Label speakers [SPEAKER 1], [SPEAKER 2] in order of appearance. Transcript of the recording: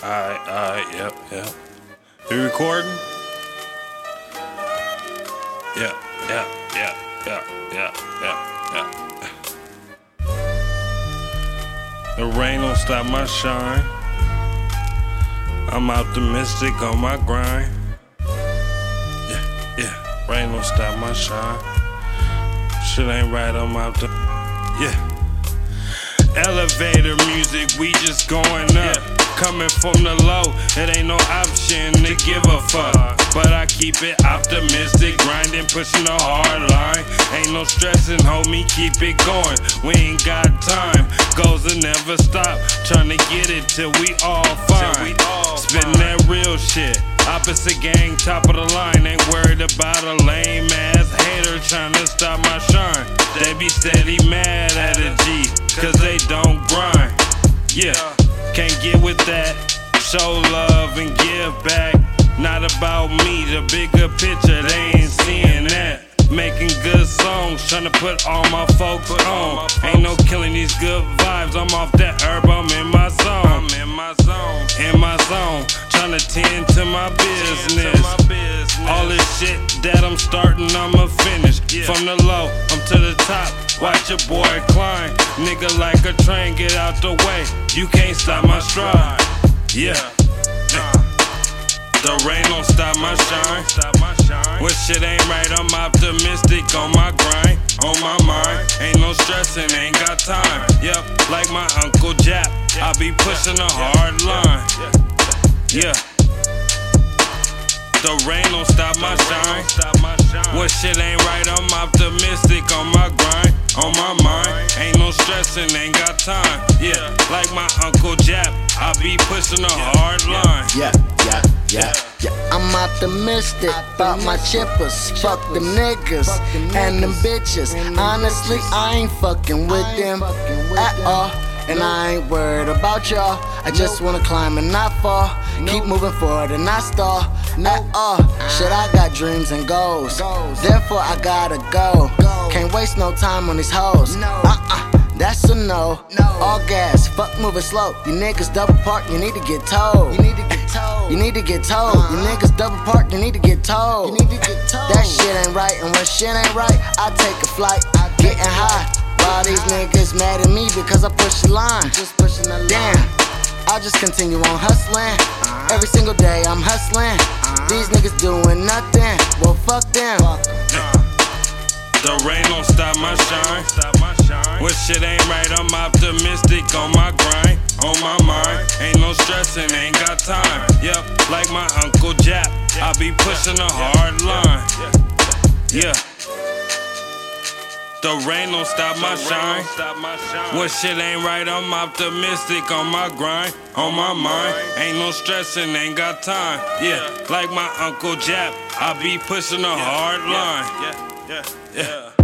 [SPEAKER 1] Alright, alright, yep, yep. You recording? Yeah, yeah, yeah, yeah, yeah, yeah, yeah. The rain don't stop my shine. I'm optimistic on my grind. Yeah, yeah, rain don't stop my shine. Shit ain't right, I'm the. Yeah. Elevator music, we just going up. Coming from the low, it ain't no option to give a fuck. But I keep it optimistic, grinding, pushing the hard line. Ain't no stressing, homie, keep it going. We ain't got time, goals will never stop. Trying to get it till we all fine. Spitting that real shit. Opposite gang, top of the line. Ain't worried about a lame ass hater trying to stop my shine. They be steady mad at a G, cause they don't grind. Yeah, can't get with that. Show love and give back. Not about me, the bigger picture, they ain't seeing that. Making good songs, trying to put all my folks on. Ain't no killing these good vibes, I'm off that herb, I'm in my zone. I'm in my zone, in my zone, trying to tend to my business. All this shit that I'm starting, I'ma finish. From the low, I'm to the top. Watch your boy climb. Nigga like a train, get out the way. You can't stop my stride. Yeah. The rain don't stop my shine. When shit ain't right, I'm optimistic on my grind, on my mind. Ain't no stressing, ain't got time. Yep, like my Uncle Jap, I be pushing a hard line. Yeah. The rain don't stop my shine. When shit ain't right, I'm optimistic on my grind, on my mind. Ain't no stressing, ain't got time. Yeah, like my Uncle Jap, I be pushing a hard line.
[SPEAKER 2] Yeah, yeah, yeah, yeah. I'm optimistic about my chippers. Fuck them niggas and them bitches. Honestly, I ain't fucking with them at all. And I ain't worried about y'all. I just wanna climb and not fall. Keep moving forward and not stall. At all. Shit, I got dreams and goals. Therefore, I gotta go. Can't waste no time on these hoes. Uh uh. That's a no. No. All gas, fuck moving slow. You niggas double park, you need to get told. You need to get told. You need to get told. You niggas double park, you need to get told. You need to get told. That shit ain't right, and when shit ain't right, I take a flight. I getting high. All these niggas mad at me because I push the line. Just pushing the line. Damn. I just continue on hustling. Every single day I'm hustling. These niggas doing nothing. Well, fuck them.
[SPEAKER 1] The rain don't stop my shine. When shit ain't right, I'm optimistic on my grind, on my mind. Ain't no stressing, ain't got time. Yep, like my Uncle Jap, I be pushing a hard line. Yeah. The rain don't stop my shine. What shit ain't right, I'm optimistic on my grind, on my mind. Ain't no stressing, ain't got time. Yeah, like my Uncle Jap, I be pushing a hard line. Yeah, yeah, yeah.